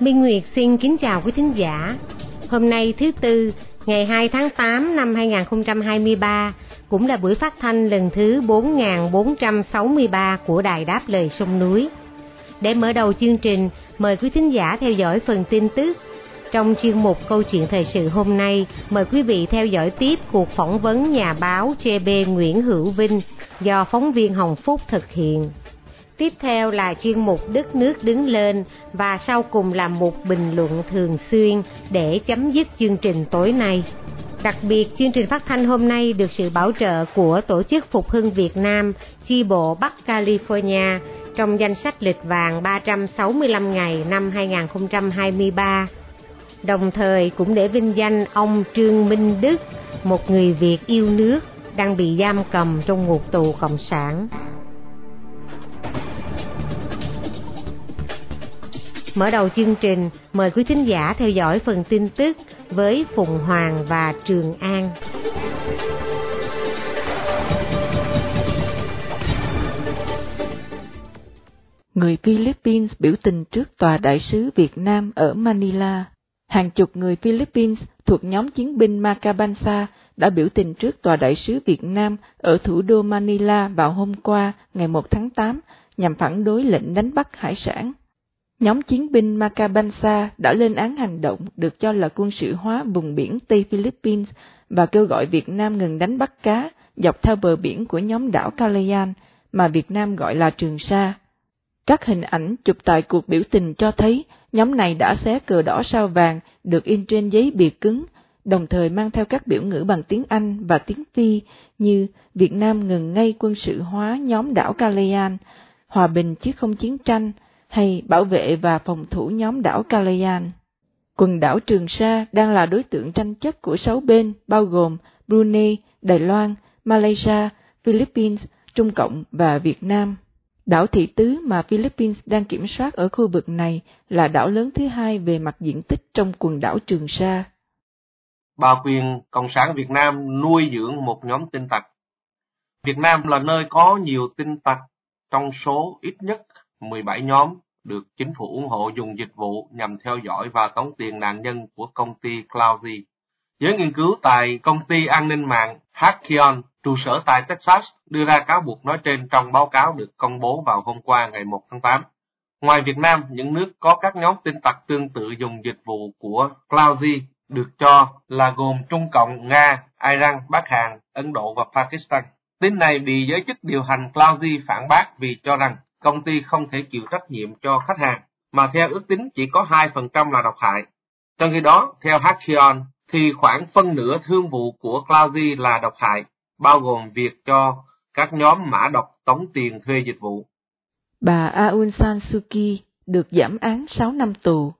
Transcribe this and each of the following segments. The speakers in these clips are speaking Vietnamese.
Minh Nguyệt xin kính chào quý thính giả. Hôm nay thứ Tư, ngày 2 tháng 8 năm 2023, cũng là buổi phát thanh lần thứ 4463 của Đài Đáp Lời Sông Núi. Để mở đầu chương trình, mời quý thính giả theo dõi phần tin tức. Trong chuyên mục Câu chuyện thời sự hôm nay, mời quý vị theo dõi tiếp cuộc phỏng vấn nhà báo JB Nguyễn Hữu Vinh do phóng viên Hồng Phúc thực hiện. Tiếp theo là chuyên mục Đất nước đứng lên và sau cùng là một bình luận thường xuyên để chấm dứt chương trình tối nay. Đặc biệt, chương trình phát thanh hôm nay được sự bảo trợ của Tổ chức Phục hưng Việt Nam, chi bộ Bắc California, trong danh sách lịch vàng 365 ngày năm 2023. Đồng thời cũng để vinh danh ông Trương Minh Đức, một người Việt yêu nước đang bị giam cầm trong ngục tù Cộng sản. Mở đầu chương trình, mời quý thính giả theo dõi phần tin tức với Phùng Hoàng và Trường An. Người Philippines biểu tình trước tòa đại sứ Việt Nam ở Manila. Hàng chục người Philippines thuộc nhóm chiến binh Macabansa đã biểu tình trước tòa đại sứ Việt Nam ở thủ đô Manila vào hôm qua, ngày 1 tháng 8, nhằm phản đối lệnh đánh bắt hải sản. Nhóm chiến binh Macabansa đã lên án hành động được cho là quân sự hóa vùng biển Tây Philippines và kêu gọi Việt Nam ngừng đánh bắt cá dọc theo bờ biển của nhóm đảo Calayan mà Việt Nam gọi là Trường Sa. Các hình ảnh chụp tại cuộc biểu tình cho thấy nhóm này đã xé cờ đỏ sao vàng được in trên giấy bìa cứng, đồng thời mang theo các biểu ngữ bằng tiếng Anh và tiếng Phi như Việt Nam ngừng ngay quân sự hóa nhóm đảo Calayan, hòa bình chứ không chiến tranh, hay bảo vệ và phòng thủ nhóm đảo Calayan. Quần đảo Trường Sa đang là đối tượng tranh chấp của sáu bên bao gồm Brunei, Đài Loan, Malaysia, Philippines, Trung Cộng và Việt Nam. Đảo thị tứ mà Philippines đang kiểm soát ở khu vực này là đảo lớn thứ hai về mặt diện tích trong quần đảo Trường Sa. Bà quyền Cộng sản Việt Nam nuôi dưỡng một nhóm tinh tặc. Việt Nam là nơi có nhiều tinh tặc, trong số ít nhất 17 nhóm được chính phủ ủng hộ dùng dịch vụ nhằm theo dõi và tống tiền nạn nhân của công ty Cloudy. Giới nghiên cứu tại công ty an ninh mạng Hackion, trụ sở tại Texas, đưa ra cáo buộc nói trên trong báo cáo được công bố vào hôm qua ngày 1 tháng 8. Ngoài Việt Nam, những nước có các nhóm tin tặc tương tự dùng dịch vụ của Cloudy được cho là gồm Trung Cộng, Nga, Iran, Bắc Hàn, Ấn Độ và Pakistan. Tin này bị giới chức điều hành Cloudy phản bác vì cho rằng công ty không thể chịu trách nhiệm cho khách hàng, mà theo ước tính chỉ có 2% là độc hại. Trong khi đó, theo Hackion, thì khoảng phân nửa thương vụ của Cloudy là độc hại, bao gồm việc cho các nhóm mã độc tống tiền thuê dịch vụ. Bà Aung San Suu Kyi được giảm án 6 năm tù.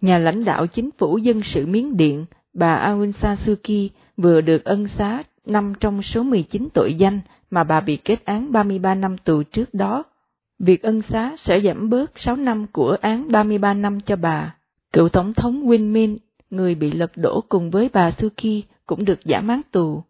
Nhà lãnh đạo chính phủ dân sự Miến Điện, bà Aung San Suu Kyi vừa được ân xá 5 trong số 19 tội danh mà bà bị kết án 33 năm tù trước đó việc ân xá sẽ giảm bớt 6 năm của án 33 năm cho bà. Cựu Tổng thống Win Min, người bị lật đổ cùng với bà Suki, cũng được giảm án tù.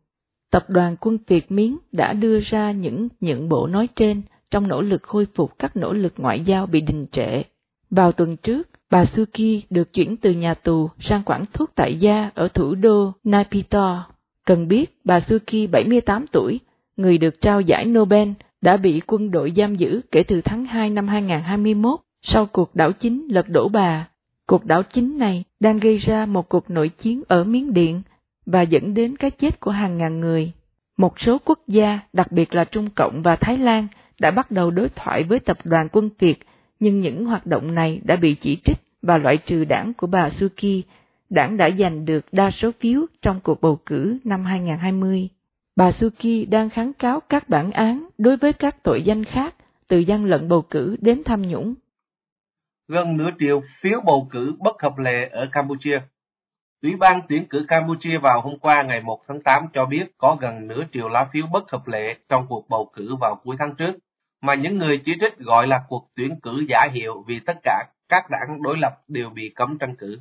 Tập đoàn quân Việt Miến đã đưa ra những nhận bộ nói trên trong nỗ lực khôi phục các nỗ lực ngoại giao bị đình trệ. Vào tuần trước, bà Suki được chuyển từ nhà tù sang quản thuốc tại gia ở thủ đô Naypyidaw. Cần biết, bà Suki 78 tuổi, người được trao giải Nobel đã bị quân đội giam giữ kể từ tháng 2 năm 2021 sau cuộc đảo chính lật đổ bà. Cuộc đảo chính này đang gây ra một cuộc nội chiến ở Miến Điện và dẫn đến cái chết của hàng ngàn người. Một số quốc gia, đặc biệt là Trung Cộng và Thái Lan, đã bắt đầu đối thoại với tập đoàn quân Việt, nhưng những hoạt động này đã bị chỉ trích và loại trừ đảng của bà Suki, đảng đã giành được đa số phiếu trong cuộc bầu cử năm 2020. bà Suki đang kháng cáo các bản án đối với các tội danh khác, từ gian lận bầu cử đến tham nhũng. Gần nửa triệu phiếu bầu cử bất hợp lệ ở Campuchia. Ủy ban tuyển cử Campuchia vào hôm qua ngày 1 tháng 8 cho biết có gần nửa triệu lá phiếu bất hợp lệ trong cuộc bầu cử vào cuối tháng trước, mà những người chỉ trích gọi là cuộc tuyển cử giả hiệu vì tất cả các đảng đối lập đều bị cấm tranh cử.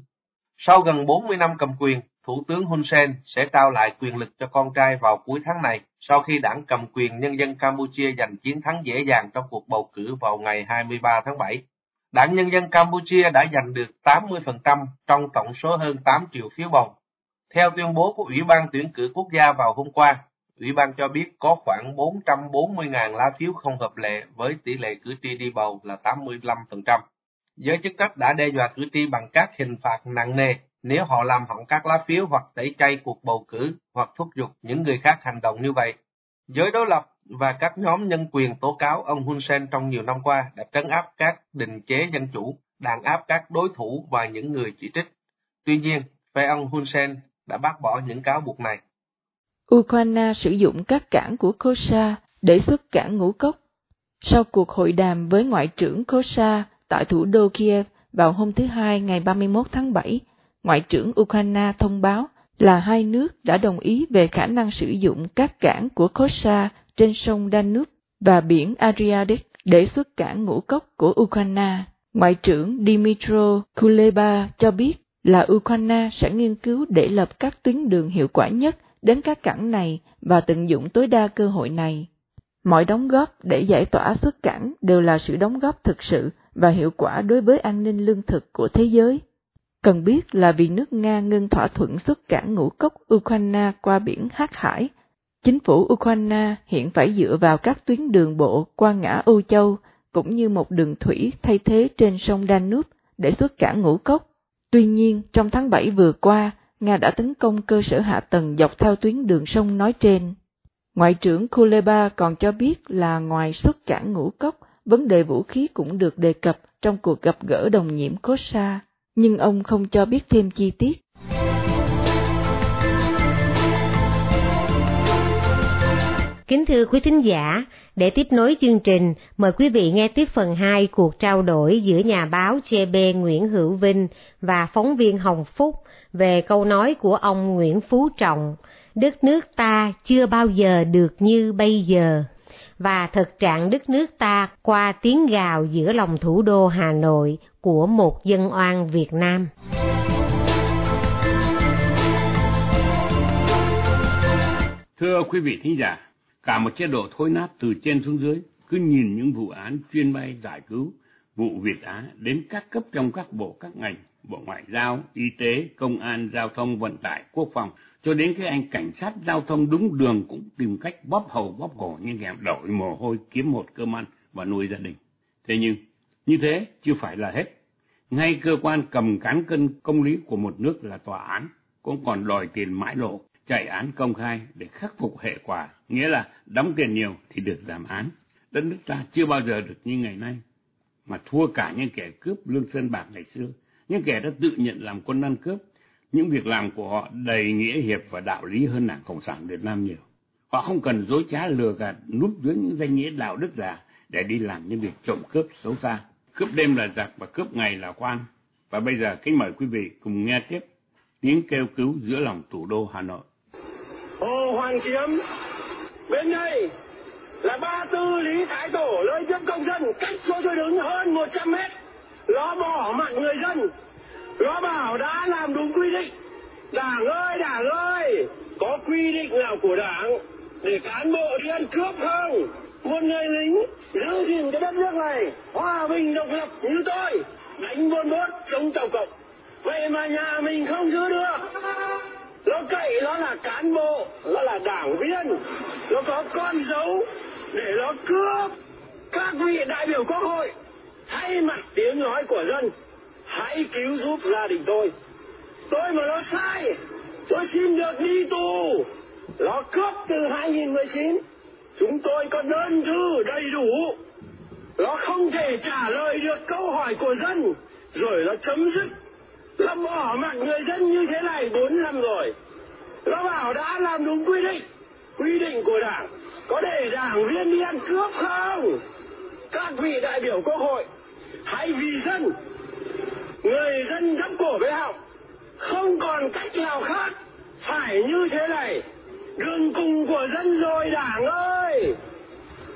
Sau gần 40 năm cầm quyền, Thủ tướng Hun Sen sẽ trao lại quyền lực cho con trai vào cuối tháng này sau khi đảng cầm quyền Nhân dân Campuchia giành chiến thắng dễ dàng trong cuộc bầu cử vào ngày 23 tháng 7. Đảng Nhân dân Campuchia đã giành được 80% trong tổng số hơn 8 triệu phiếu bầu. Theo tuyên bố của Ủy ban tuyển cử quốc gia vào hôm qua, Ủy ban cho biết có khoảng 440.000 lá phiếu không hợp lệ với tỷ lệ cử tri đi bầu là 85%. Giới chức trách đã đe dọa cử tri bằng các hình phạt nặng nề nếu họ làm hỏng các lá phiếu hoặc tẩy chay cuộc bầu cử hoặc thúc giục những người khác hành động như vậy. Giới đối lập và các nhóm nhân quyền tố cáo ông Hun Sen trong nhiều năm qua đã trấn áp các định chế dân chủ, đàn áp các đối thủ và những người chỉ trích. Tuy nhiên, phe ông Hun Sen đã bác bỏ những cáo buộc này. Ukraine sử dụng các cảng của Kosa để xuất cảng ngũ cốc. Sau cuộc hội đàm với Ngoại trưởng Kosa tại thủ đô Kiev vào hôm thứ Hai ngày 31 tháng 7, Ngoại trưởng Ukraine thông báo là hai nước đã đồng ý về khả năng sử dụng các cảng của Kosa trên sông Danube và biển Adriatic để xuất cảng ngũ cốc của Ukraine. Ngoại trưởng Dmytro Kuleba cho biết là Ukraine sẽ nghiên cứu để lập các tuyến đường hiệu quả nhất đến các cảng này và tận dụng tối đa cơ hội này. Mọi đóng góp để giải tỏa xuất cảng đều là sự đóng góp thực sự và hiệu quả đối với an ninh lương thực của thế giới. Cần biết là vì nước Nga ngưng thỏa thuận xuất cảng ngũ cốc Ukraine qua biển Hắc Hải, chính phủ Ukraine hiện phải dựa vào các tuyến đường bộ qua ngã Âu Châu cũng như một đường thủy thay thế trên sông Danube để xuất cảng ngũ cốc. Tuy nhiên, trong tháng 7 vừa qua, Nga đã tấn công cơ sở hạ tầng dọc theo tuyến đường sông nói trên. Ngoại trưởng Kuleba còn cho biết là ngoài xuất cảng ngũ cốc, vấn đề vũ khí cũng được đề cập trong cuộc gặp gỡ đồng nhiễm Kosa, nhưng ông không cho biết thêm chi tiết. Kính thưa quý thính giả, để tiếp nối chương trình, mời quý vị nghe tiếp phần 2 cuộc trao đổi giữa nhà báo JB Nguyễn Hữu Vinh và phóng viên Hồng Phúc về câu nói của ông Nguyễn Phú Trọng, đất nước ta chưa bao giờ được như bây giờ và thực trạng đất nước ta qua tiếng gào giữa lòng thủ đô Hà Nội của một dân oan Việt Nam. Thưa quý vị thính giả, cả một chế độ thối nát từ trên xuống dưới, cứ nhìn những vụ án chuyên bay giải cứu, vụ Việt Á đến các cấp trong các bộ các ngành, bộ ngoại giao, y tế, công an, giao thông, vận tải, quốc phòng, cho đến cái anh cảnh sát giao thông đúng đường cũng tìm cách bóp hầu bóp cổ như kẻ đổi mồ hôi kiếm một cơm ăn và nuôi gia đình. Thế nhưng, như thế chưa phải là hết. Ngay cơ quan cầm cán cân công lý của một nước là tòa án cũng còn đòi tiền mãi lộ, chạy án công khai để khắc phục hệ quả, nghĩa là đóng tiền nhiều thì được giảm án. Đất nước ta chưa bao giờ được như ngày nay, mà thua cả những kẻ cướp lương sơn bạc ngày xưa, những kẻ đã tự nhận làm quân ăn cướp những việc làm của họ đầy nghĩa hiệp và đạo lý hơn đảng cộng sản việt nam nhiều. Họ không cần dối trá lừa gạt núp dưới những danh nghĩa đạo đức giả để đi làm những việc trộm cướp xấu xa. Cướp đêm là giặc và cướp ngày là quan. Và bây giờ kính mời quý vị cùng nghe tiếp tiếng kêu cứu giữa lòng thủ đô hà nội. Hồ hoàn kiếm, bên đây là ba tư lý thái tổ nơi tiếp công dân cách chỗ tôi đứng hơn một trăm mét nó bỏ mặt người dân nó bảo đã làm đúng quy định. Đảng ơi đảng ơi, có quy định nào của đảng để cán bộ đi ăn cướp không? Một người lính giữ gìn cái đất nước này, hòa bình độc lập như tôi, đánh buôn bốt chống tàu cộng. Vậy mà nhà mình không giữ được. Nó cậy nó là cán bộ, nó là đảng viên. Nó có con dấu để nó cướp các vị đại biểu quốc hội. Thay mặt tiếng nói của dân hãy cứu giúp gia đình tôi. Tôi mà nó sai, tôi xin được đi tù. Nó cướp từ 2019 chúng tôi có đơn thư đầy đủ. Nó không thể trả lời được câu hỏi của dân, rồi nó chấm dứt. Nó bỏ mặc người dân như thế này bốn năm rồi. Nó bảo đã làm đúng quy định. Quy định của đảng, có để đảng viên đi ăn cướp không? Các vị đại biểu quốc hội, hãy vì dân người dân dấp cổ với học không còn cách nào khác. Phải như thế này, đường cùng của dân rồi đảng ơi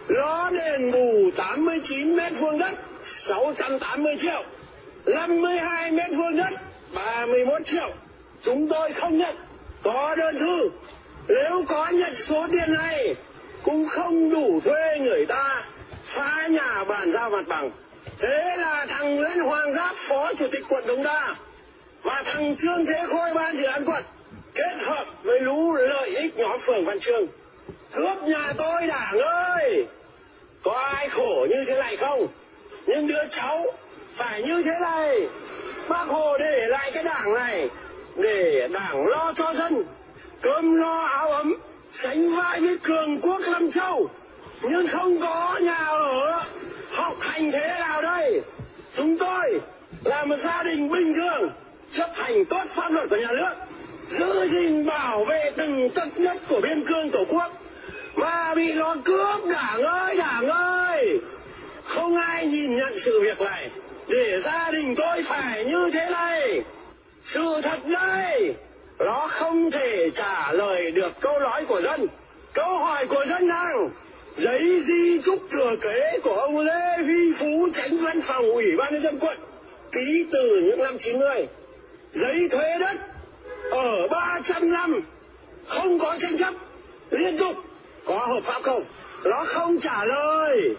nó đền bù 89 mét vuông đất 680 triệu. 52 mét vuông đất 31 triệu. Chúng tôi không nhận, có đơn thư. Nếu có nhận số tiền này, cũng không đủ thuê người ta, phá nhà bàn giao mặt bằng. Thế là thằng giáp phó chủ tịch quận đống đa và thằng trương thế khôi ban dự án quận, kết hợp với lũ lợi ích nhóm phường văn trương cướp nhà tôi đảng ơi! Có ai khổ như thế này không? Nhưng đứa cháu phải như thế này. Bác hồ để lại cái đảng này để đảng lo cho dân, cơm lo áo ấm, sánh vai với cường quốc lâm châu. Nhưng không có nhà ở, học hành thế nào đây? Chúng tôi là một gia đình bình thường, chấp hành tốt pháp luật của nhà nước, giữ gìn bảo vệ từng tấc nhất của biên cương tổ quốc mà bị nó cướp. Đảng ơi đảng ơi! Không ai nhìn nhận sự việc này. Để gia đình tôi phải như thế này. Sự thật đây, nó không thể trả lời được câu nói của dân. Câu hỏi của dân rằng, giấy di chúc thừa kế của ông lê huy phú tránh văn phòng, ủy ban nhân dân quận, ký từ những năm 90 giấy thuế đất ở 300 năm, không có tranh chấp, liên tục có hợp pháp không? Nó không trả lời.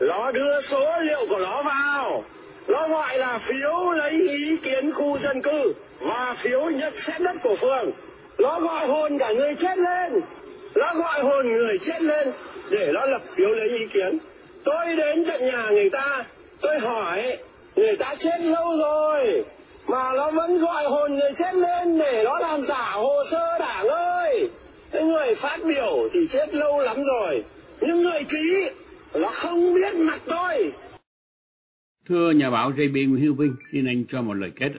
Nó đưa số liệu của nó vào. Nó gọi là phiếu lấy ý kiến khu dân cư và phiếu nhận xét đất của phường. Nó gọi hồn cả người chết lên. Nó gọi hồn người chết lên để nó lập phiếu lấy ý kiến tôi đến tận nhà người ta tôi hỏi người ta chết lâu rồi mà nó vẫn gọi hồn người chết lên để nó làm giả hồ sơ đảng ơi cái người phát biểu thì chết lâu lắm rồi nhưng người ký nó không biết mặt tôi Thưa nhà báo JB Nguyễn Hữu Vinh, xin anh cho một lời kết.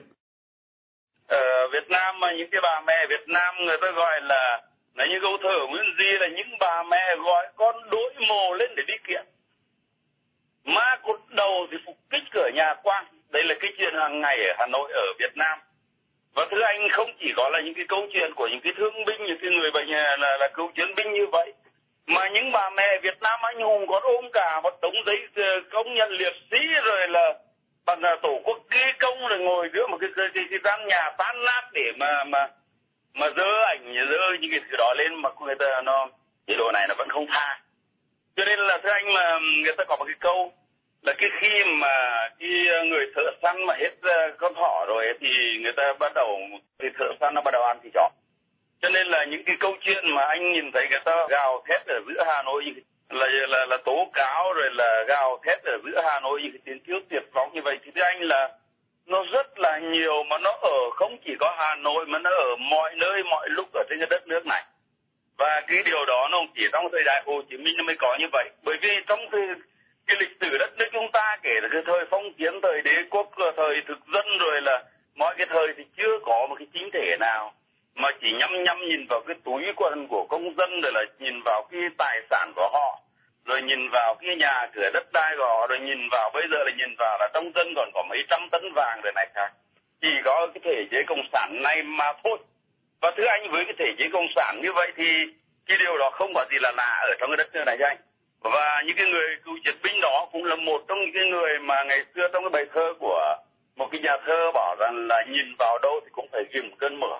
Ở Việt Nam mà những cái bà mẹ Việt Nam người ta gọi là là như câu thơ Nguyễn Di là những bà mẹ gọi con đối mồ lên để đi kiện. Ma cột đầu thì phục kích cửa nhà quang Đây là cái chuyện hàng ngày ở Hà Nội ở Việt Nam. Và thưa anh không chỉ có là những cái câu chuyện của những cái thương binh, những cái người bệnh à, là, là cứu chiến binh như vậy mà những bà mẹ Việt Nam anh hùng còn ôm cả một đống giấy ờ, công nhận liệt sĩ rồi là bằng à, tổ quốc ghi công rồi ngồi giữa một cái cái, cái, cái gian nhà tan nát để mà mà mà dơ ảnh dơ những cái thứ đó lên mà người ta nó chế độ này nó vẫn không tha cho nên là thưa anh mà người ta có một cái câu là cái khi mà cái ờ, người thợ săn mà hết ờ, con thỏ rồi thì người ta bắt đầu thì thợ săn nó bắt đầu ăn thịt chó. Cho nên là những cái câu chuyện mà anh nhìn thấy người ta gào thét ở giữa Hà Nội là là là tố cáo rồi là gào thét ở giữa Hà Nội những cái tiếng kêu tuyệt vọng như vậy thì thưa anh là nó rất là nhiều mà nó ở không chỉ có Hà Nội mà nó ở mọi nơi mọi lúc ở trên cái đất nước này. Và cái điều đó nó chỉ trong thời đại Hồ Chí Minh nó mới có như vậy. Bởi vì trong cái, cái lịch sử đất nước là cái thời phong kiến, thời đế quốc thời thực dân, rồi là mọi cái thời thì chưa có một cái chính thể nào. Mà chỉ nhăm nhăm nhìn vào cái túi quần của công dân, rồi là nhìn vào cái tài sản của họ, rồi nhìn vào cái nhà cửa đất đai của họ, rồi nhìn vào bây giờ là nhìn vào là trong dân còn có mấy trăm tấn vàng rồi này khác. Chỉ có cái thể chế cộng sản này mà thôi. Và thứ anh, với cái thể chế cộng sản như vậy thì cái điều đó không có gì là lạ ở trong cái đất nước này cho anh và những cái người cựu chiến binh đó cũng là một trong những cái người mà ngày xưa trong cái bài thơ của một cái nhà thơ bảo rằng là nhìn vào đâu thì cũng phải dìm cơn mưa.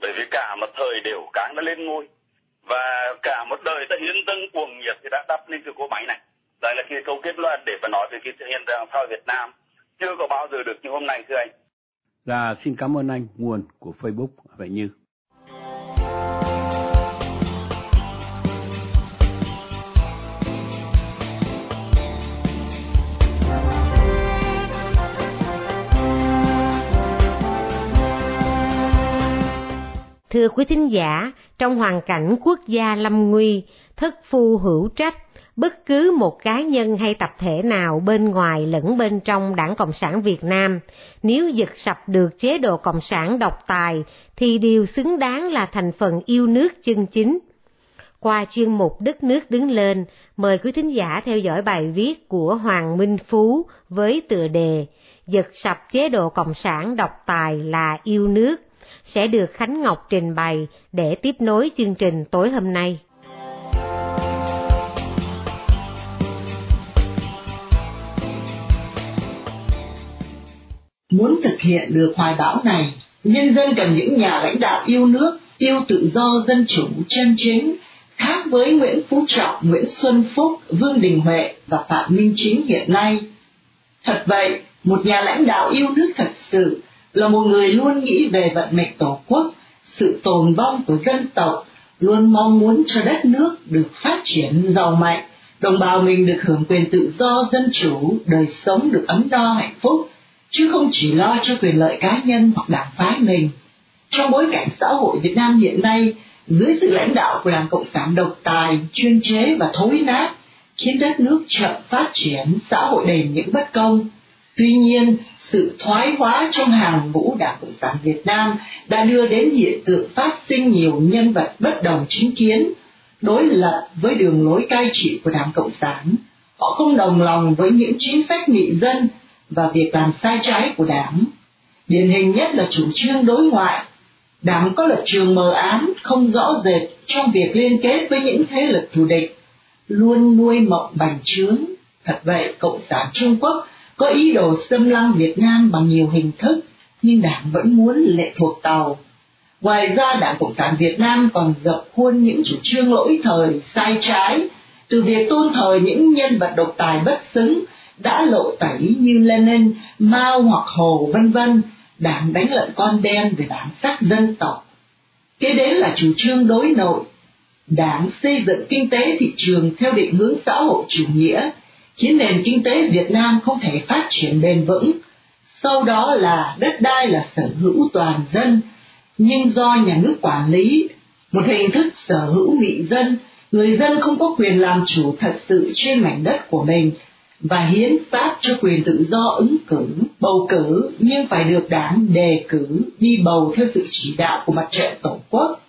Bởi vì cả một thời đều cáng đã lên ngôi. Và cả một đời ta hiến dâng cuồng nhiệt thì đã đắp lên cái cỗ máy này. Đây là cái câu kết luận để mà nói về cái hiện trạng sau Việt Nam. Chưa có bao giờ được như hôm nay, thưa anh. Là xin cảm ơn anh, nguồn của Facebook. Vậy như Thưa quý thính giả, trong hoàn cảnh quốc gia lâm nguy, thất phu hữu trách, bất cứ một cá nhân hay tập thể nào bên ngoài lẫn bên trong đảng Cộng sản Việt Nam, nếu giật sập được chế độ Cộng sản độc tài thì điều xứng đáng là thành phần yêu nước chân chính. Qua chuyên mục Đất nước đứng lên, mời quý thính giả theo dõi bài viết của Hoàng Minh Phú với tựa đề Giật sập chế độ Cộng sản độc tài là yêu nước sẽ được Khánh Ngọc trình bày để tiếp nối chương trình tối hôm nay. Muốn thực hiện được hoài bão này, nhân dân cần những nhà lãnh đạo yêu nước, yêu tự do dân chủ chân chính, khác với Nguyễn Phú Trọng, Nguyễn Xuân Phúc, Vương Đình Huệ và Phạm Minh Chính hiện nay. Thật vậy, một nhà lãnh đạo yêu nước thật sự là một người luôn nghĩ về vận mệnh tổ quốc, sự tồn vong của dân tộc, luôn mong muốn cho đất nước được phát triển giàu mạnh, đồng bào mình được hưởng quyền tự do dân chủ, đời sống được ấm no hạnh phúc, chứ không chỉ lo cho quyền lợi cá nhân hoặc đảng phái mình. Trong bối cảnh xã hội Việt Nam hiện nay, dưới sự lãnh đạo của Đảng Cộng sản độc tài, chuyên chế và thối nát, khiến đất nước chậm phát triển, xã hội đầy những bất công. Tuy nhiên, sự thoái hóa trong hàng ngũ Đảng Cộng sản Việt Nam đã đưa đến hiện tượng phát sinh nhiều nhân vật bất đồng chính kiến, đối lập với đường lối cai trị của Đảng Cộng sản. Họ không đồng lòng với những chính sách nghị dân và việc làm sai trái của Đảng. Điển hình nhất là chủ trương đối ngoại. Đảng có lập trường mờ ám, không rõ rệt trong việc liên kết với những thế lực thù địch, luôn nuôi mộng bành trướng. Thật vậy, Cộng sản Trung Quốc có ý đồ xâm lăng Việt Nam bằng nhiều hình thức, nhưng Đảng vẫn muốn lệ thuộc tàu. Ngoài ra, Đảng Cộng sản Việt Nam còn dập khuôn những chủ trương lỗi thời, sai trái, từ việc tôn thờ những nhân vật độc tài bất xứng đã lộ tẩy như Lenin, Mao hoặc Hồ vân vân, đảng đánh lận con đen về bản sắc dân tộc. Kế đến là chủ trương đối nội, đảng xây dựng kinh tế thị trường theo định hướng xã hội chủ nghĩa, khiến nền kinh tế Việt Nam không thể phát triển bền vững. Sau đó là đất đai là sở hữu toàn dân, nhưng do nhà nước quản lý, một hình thức sở hữu nghị dân, người dân không có quyền làm chủ thật sự trên mảnh đất của mình và hiến pháp cho quyền tự do ứng cử, bầu cử nhưng phải được đảng đề cử đi bầu theo sự chỉ đạo của mặt trận tổ quốc.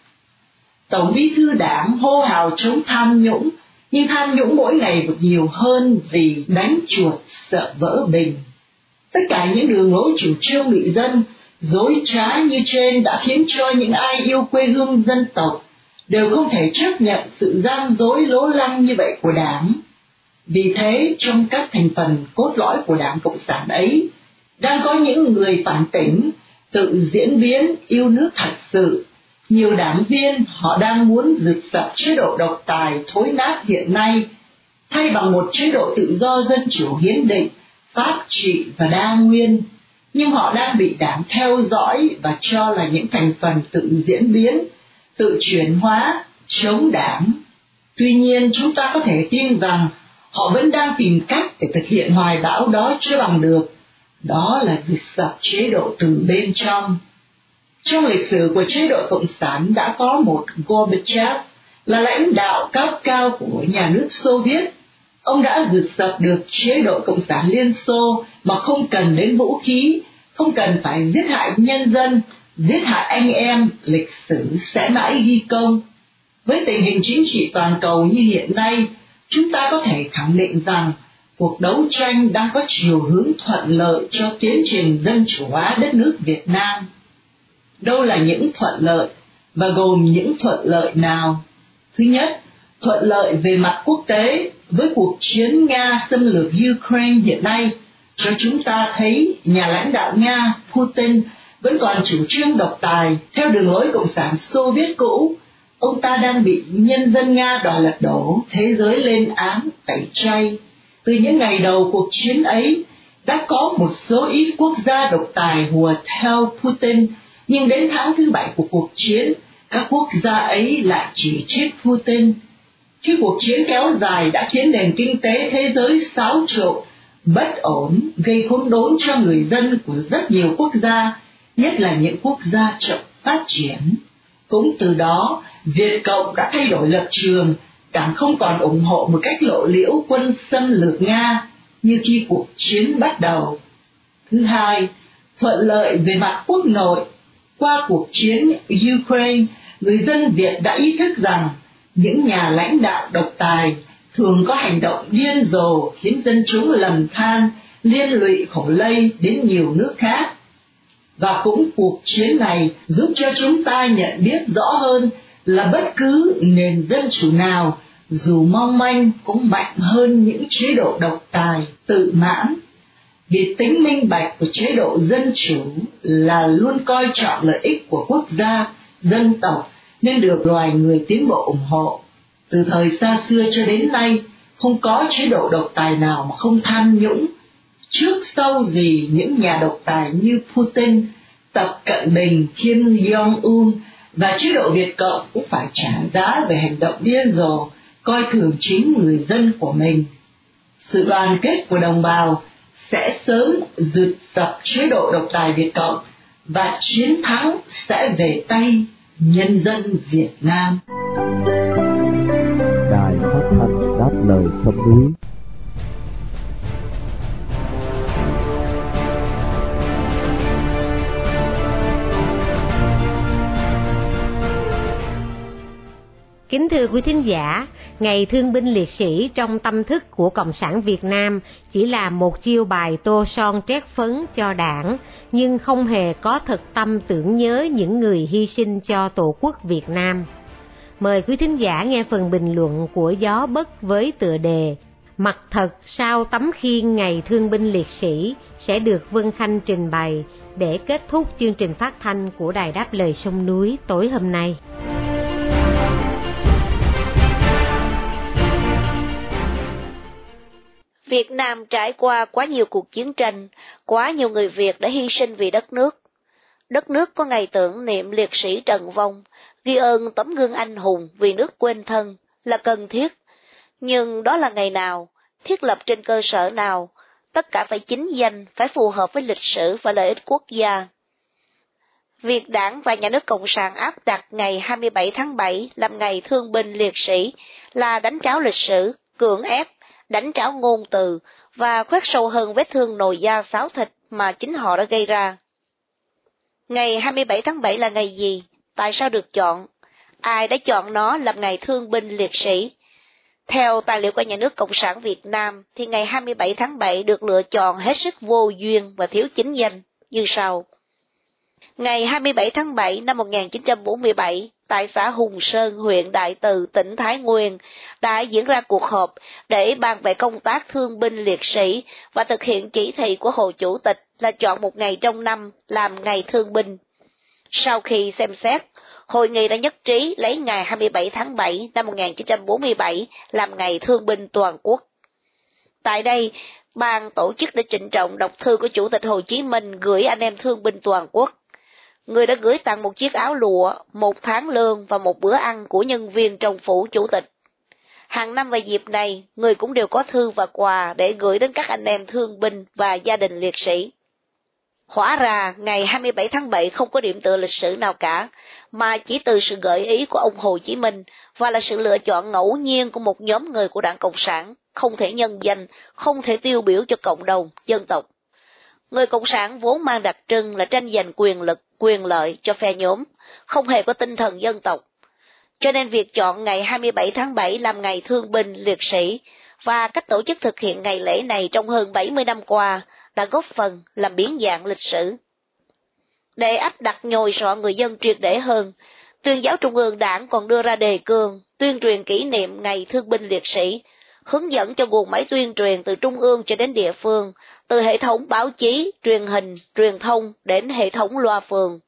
Tổng bí thư đảng hô hào chống tham nhũng, nhưng tham nhũng mỗi ngày một nhiều hơn vì đánh chuột sợ vỡ bình. Tất cả những đường lối chủ trương bị dân, dối trá như trên đã khiến cho những ai yêu quê hương dân tộc đều không thể chấp nhận sự gian dối lố lăng như vậy của đảng vì thế, trong các thành phần cốt lõi của Đảng Cộng sản ấy, đang có những người phản tỉnh, tự diễn biến yêu nước thật sự. Nhiều đảng viên họ đang muốn rực sập chế độ độc tài thối nát hiện nay, thay bằng một chế độ tự do dân chủ hiến định, pháp trị và đa nguyên. Nhưng họ đang bị đảng theo dõi và cho là những thành phần tự diễn biến, tự chuyển hóa, chống đảng. Tuy nhiên chúng ta có thể tin rằng họ vẫn đang tìm cách để thực hiện hoài bão đó chưa bằng được đó là việc dập chế độ từ bên trong trong lịch sử của chế độ cộng sản đã có một gorbachev là lãnh đạo cấp cao của nhà nước xô viết ông đã diệt dập được chế độ cộng sản liên xô mà không cần đến vũ khí, không cần phải giết hại nhân dân, giết hại anh em, lịch sử sẽ mãi ghi công với tình hình chính trị toàn cầu như hiện nay, chúng ta có thể khẳng định rằng cuộc đấu tranh đang có chiều hướng thuận lợi cho tiến trình dân chủ hóa đất nước Việt Nam. Đâu là những thuận lợi và gồm những thuận lợi nào? Thứ nhất, thuận lợi về mặt quốc tế với cuộc chiến Nga xâm lược Ukraine hiện nay cho chúng ta thấy nhà lãnh đạo Nga Putin vẫn còn chủ trương độc tài theo đường lối cộng sản Xô Viết cũ ông ta đang bị nhân dân Nga đòi lật đổ, thế giới lên án, tẩy chay. Từ những ngày đầu cuộc chiến ấy, đã có một số ít quốc gia độc tài hùa theo Putin, nhưng đến tháng thứ bảy của cuộc chiến, các quốc gia ấy lại chỉ trích Putin. Khi cuộc chiến kéo dài đã khiến nền kinh tế thế giới xáo trộn, bất ổn, gây khốn đốn cho người dân của rất nhiều quốc gia, nhất là những quốc gia chậm phát triển. Cũng từ đó, Việt Cộng đã thay đổi lập trường, càng không còn ủng hộ một cách lộ liễu quân xâm lược Nga như khi cuộc chiến bắt đầu. Thứ hai, thuận lợi về mặt quốc nội. Qua cuộc chiến Ukraine, người dân Việt đã ý thức rằng Những nhà lãnh đạo độc tài thường có hành động điên rồ khiến dân chúng lầm than, liên lụy khổ lây đến nhiều nước khác. Và cũng cuộc chiến này giúp cho chúng ta nhận biết rõ hơn là bất cứ nền dân chủ nào dù mong manh cũng mạnh hơn những chế độ độc tài, tự mãn. Vì tính minh bạch của chế độ dân chủ là luôn coi trọng lợi ích của quốc gia, dân tộc nên được loài người tiến bộ ủng hộ. Từ thời xa xưa cho đến nay, không có chế độ độc tài nào mà không tham nhũng. Trước sau gì những nhà độc tài như Putin, Tập Cận Bình, Kim Jong-un và chế độ Việt Cộng cũng phải trả giá về hành động điên rồ coi thường chính người dân của mình. Sự đoàn kết của đồng bào sẽ sớm dượt dập chế độ độc tài Việt Cộng và chiến thắng sẽ về tay nhân dân Việt Nam. Đài phát thanh đáp lời sông núi Kính thưa quý thính giả, Ngày Thương binh Liệt sĩ trong tâm thức của Cộng sản Việt Nam chỉ là một chiêu bài tô son trét phấn cho đảng, nhưng không hề có thực tâm tưởng nhớ những người hy sinh cho Tổ quốc Việt Nam. Mời quý thính giả nghe phần bình luận của Gió Bất với tựa đề Mặt thật sau tấm khiên Ngày Thương binh Liệt sĩ sẽ được Vân Khanh trình bày để kết thúc chương trình phát thanh của Đài Đáp Lời Sông Núi tối hôm nay. Việt Nam trải qua quá nhiều cuộc chiến tranh, quá nhiều người Việt đã hy sinh vì đất nước. Đất nước có ngày tưởng niệm liệt sĩ Trần Vong, ghi ơn tấm gương anh hùng vì nước quên thân là cần thiết. Nhưng đó là ngày nào, thiết lập trên cơ sở nào, tất cả phải chính danh, phải phù hợp với lịch sử và lợi ích quốc gia. Việc đảng và nhà nước Cộng sản áp đặt ngày 27 tháng 7 làm ngày thương binh liệt sĩ là đánh tráo lịch sử, cưỡng ép đánh tráo ngôn từ và khoét sâu hơn vết thương nồi da xáo thịt mà chính họ đã gây ra. Ngày 27 tháng 7 là ngày gì? Tại sao được chọn? Ai đã chọn nó làm ngày thương binh liệt sĩ? Theo tài liệu của nhà nước Cộng sản Việt Nam, thì ngày 27 tháng 7 được lựa chọn hết sức vô duyên và thiếu chính danh, như sau. Ngày 27 tháng 7 năm 1947, tại xã Hùng Sơn, huyện Đại Từ, tỉnh Thái Nguyên, đã diễn ra cuộc họp để bàn về công tác thương binh liệt sĩ và thực hiện chỉ thị của Hồ Chủ tịch là chọn một ngày trong năm làm ngày thương binh. Sau khi xem xét, hội nghị đã nhất trí lấy ngày 27 tháng 7 năm 1947 làm ngày thương binh toàn quốc. Tại đây, ban tổ chức đã trịnh trọng đọc thư của Chủ tịch Hồ Chí Minh gửi anh em thương binh toàn quốc người đã gửi tặng một chiếc áo lụa, một tháng lương và một bữa ăn của nhân viên trong phủ chủ tịch. Hàng năm vào dịp này, người cũng đều có thư và quà để gửi đến các anh em thương binh và gia đình liệt sĩ. Hóa ra, ngày 27 tháng 7 không có điểm tựa lịch sử nào cả, mà chỉ từ sự gợi ý của ông Hồ Chí Minh và là sự lựa chọn ngẫu nhiên của một nhóm người của đảng Cộng sản, không thể nhân danh, không thể tiêu biểu cho cộng đồng, dân tộc. Người Cộng sản vốn mang đặc trưng là tranh giành quyền lực, quyền lợi cho phe nhóm, không hề có tinh thần dân tộc. Cho nên việc chọn ngày 27 tháng 7 làm ngày thương binh liệt sĩ và cách tổ chức thực hiện ngày lễ này trong hơn 70 năm qua đã góp phần làm biến dạng lịch sử. Để áp đặt nhồi sọ người dân triệt để hơn, tuyên giáo trung ương đảng còn đưa ra đề cương tuyên truyền kỷ niệm ngày thương binh liệt sĩ, hướng dẫn cho nguồn máy tuyên truyền từ trung ương cho đến địa phương từ hệ thống báo chí, truyền hình, truyền thông đến hệ thống loa phường.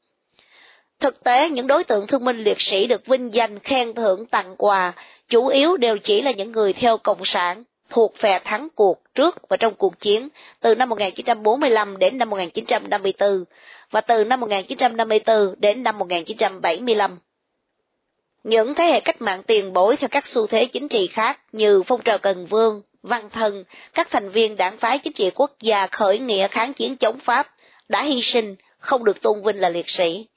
Thực tế, những đối tượng thương minh liệt sĩ được vinh danh, khen thưởng, tặng quà, chủ yếu đều chỉ là những người theo Cộng sản, thuộc phe thắng cuộc trước và trong cuộc chiến từ năm 1945 đến năm 1954 và từ năm 1954 đến năm 1975. Những thế hệ cách mạng tiền bối theo các xu thế chính trị khác như phong trào Cần Vương, văn thần, các thành viên đảng phái chính trị quốc gia khởi nghĩa kháng chiến chống Pháp đã hy sinh, không được tôn vinh là liệt sĩ.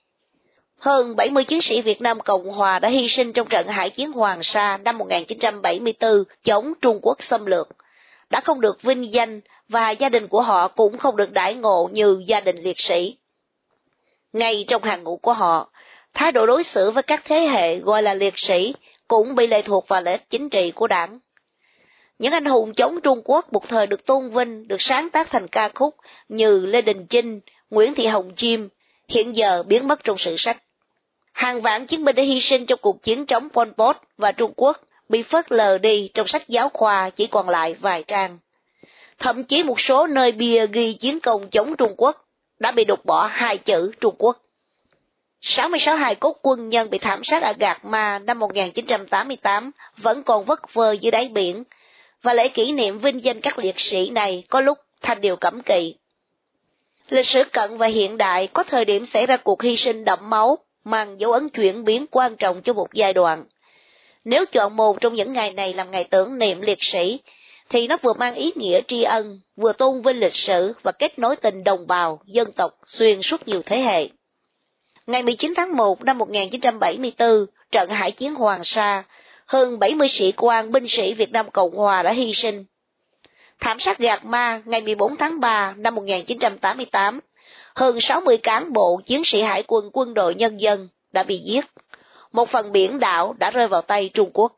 Hơn 70 chiến sĩ Việt Nam Cộng Hòa đã hy sinh trong trận Hải chiến Hoàng Sa năm 1974 chống Trung Quốc xâm lược, đã không được vinh danh và gia đình của họ cũng không được đãi ngộ như gia đình liệt sĩ. Ngay trong hàng ngũ của họ, thái độ đối xử với các thế hệ gọi là liệt sĩ cũng bị lệ thuộc vào lợi ích chính trị của đảng. Những anh hùng chống Trung Quốc một thời được tôn vinh, được sáng tác thành ca khúc như Lê Đình Chinh, Nguyễn Thị Hồng Chim, hiện giờ biến mất trong sử sách. Hàng vạn chiến binh đã hy sinh trong cuộc chiến chống Pol Pot và Trung Quốc bị phớt lờ đi trong sách giáo khoa chỉ còn lại vài trang. Thậm chí một số nơi bia ghi chiến công chống Trung Quốc đã bị đục bỏ hai chữ Trung Quốc. 66 hài cốt quân nhân bị thảm sát ở Gạc Ma năm 1988 vẫn còn vất vơ dưới đáy biển, và lễ kỷ niệm vinh danh các liệt sĩ này có lúc thành điều cấm kỵ. Lịch sử cận và hiện đại có thời điểm xảy ra cuộc hy sinh đẫm máu, mang dấu ấn chuyển biến quan trọng cho một giai đoạn. Nếu chọn một trong những ngày này làm ngày tưởng niệm liệt sĩ, thì nó vừa mang ý nghĩa tri ân, vừa tôn vinh lịch sử và kết nối tình đồng bào, dân tộc xuyên suốt nhiều thế hệ. Ngày 19 tháng 1 năm 1974, trận hải chiến Hoàng Sa, hơn 70 sĩ quan binh sĩ Việt Nam Cộng Hòa đã hy sinh. Thảm sát Gạc Ma ngày 14 tháng 3 năm 1988, hơn 60 cán bộ chiến sĩ hải quân quân đội nhân dân đã bị giết. Một phần biển đảo đã rơi vào tay Trung Quốc.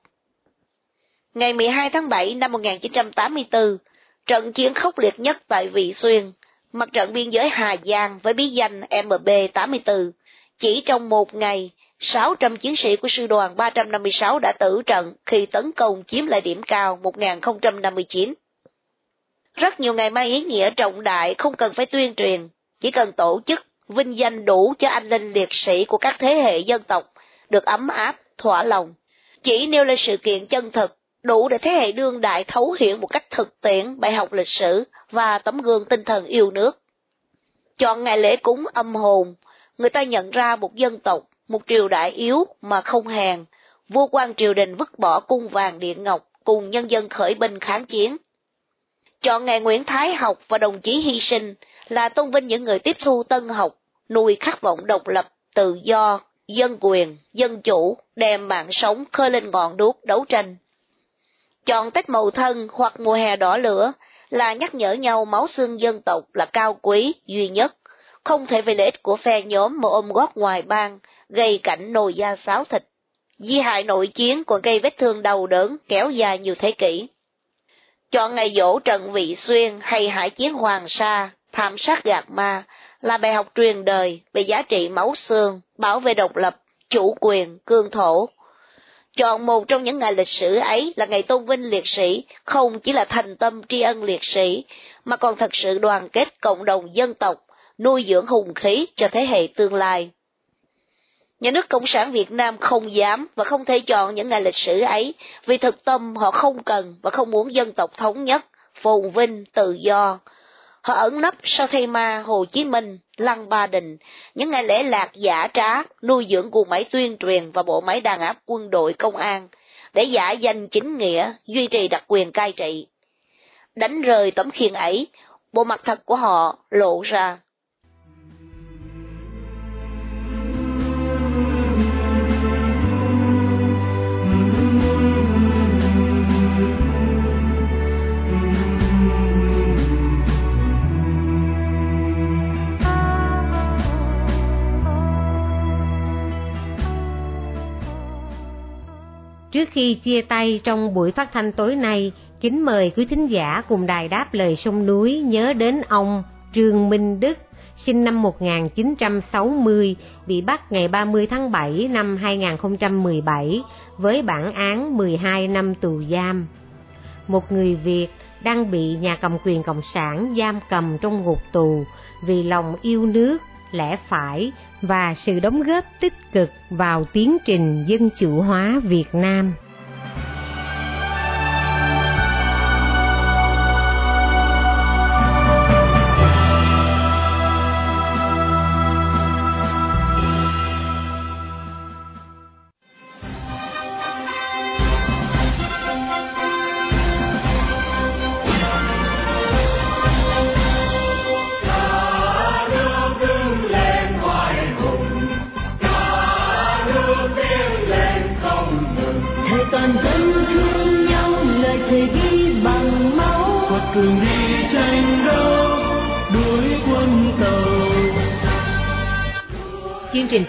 Ngày 12 tháng 7 năm 1984, trận chiến khốc liệt nhất tại Vị Xuyên, mặt trận biên giới Hà Giang với bí danh MB-84, chỉ trong một ngày, 600 chiến sĩ của sư đoàn 356 đã tử trận khi tấn công chiếm lại điểm cao 1059. Rất nhiều ngày mai ý nghĩa trọng đại không cần phải tuyên truyền, chỉ cần tổ chức vinh danh đủ cho anh linh liệt sĩ của các thế hệ dân tộc được ấm áp, thỏa lòng. Chỉ nêu lên sự kiện chân thực, đủ để thế hệ đương đại thấu hiểu một cách thực tiễn bài học lịch sử và tấm gương tinh thần yêu nước. Chọn ngày lễ cúng âm hồn, người ta nhận ra một dân tộc, một triều đại yếu mà không hèn, vua quan triều đình vứt bỏ cung vàng điện ngọc cùng nhân dân khởi binh kháng chiến. Chọn ngày Nguyễn Thái học và đồng chí hy sinh là tôn vinh những người tiếp thu tân học, nuôi khát vọng độc lập, tự do, dân quyền, dân chủ, đem mạng sống khơi lên ngọn đuốc đấu tranh. Chọn Tết Mậu Thân hoặc mùa hè đỏ lửa là nhắc nhở nhau máu xương dân tộc là cao quý, duy nhất, không thể vì lợi ích của phe nhóm mà ôm gót ngoài bang, gây cảnh nồi da xáo thịt. Di hại nội chiến còn gây vết thương đau đớn kéo dài nhiều thế kỷ. Chọn ngày dỗ Trần Vị Xuyên hay hải chiến Hoàng Sa, thảm sát gạt ma là bài học truyền đời về giá trị máu xương, bảo vệ độc lập, chủ quyền, cương thổ. Chọn một trong những ngày lịch sử ấy là ngày tôn vinh liệt sĩ, không chỉ là thành tâm tri ân liệt sĩ, mà còn thật sự đoàn kết cộng đồng dân tộc, nuôi dưỡng hùng khí cho thế hệ tương lai. Nhà nước Cộng sản Việt Nam không dám và không thể chọn những ngày lịch sử ấy vì thực tâm họ không cần và không muốn dân tộc thống nhất, phồn vinh, tự do. Họ ẩn nấp sau thay ma Hồ Chí Minh, Lăng Ba Đình, những ngày lễ lạc giả trá, nuôi dưỡng guồng máy tuyên truyền và bộ máy đàn áp quân đội công an, để giả danh chính nghĩa, duy trì đặc quyền cai trị. Đánh rời tấm khiên ấy, bộ mặt thật của họ lộ ra. Trước khi chia tay trong buổi phát thanh tối nay, kính mời quý thính giả cùng đài đáp lời sông núi nhớ đến ông Trương Minh Đức, sinh năm 1960, bị bắt ngày 30 tháng 7 năm 2017 với bản án 12 năm tù giam. Một người Việt đang bị nhà cầm quyền Cộng sản giam cầm trong ngục tù vì lòng yêu nước, lẽ phải và sự đóng góp tích cực vào tiến trình dân chủ hóa Việt Nam.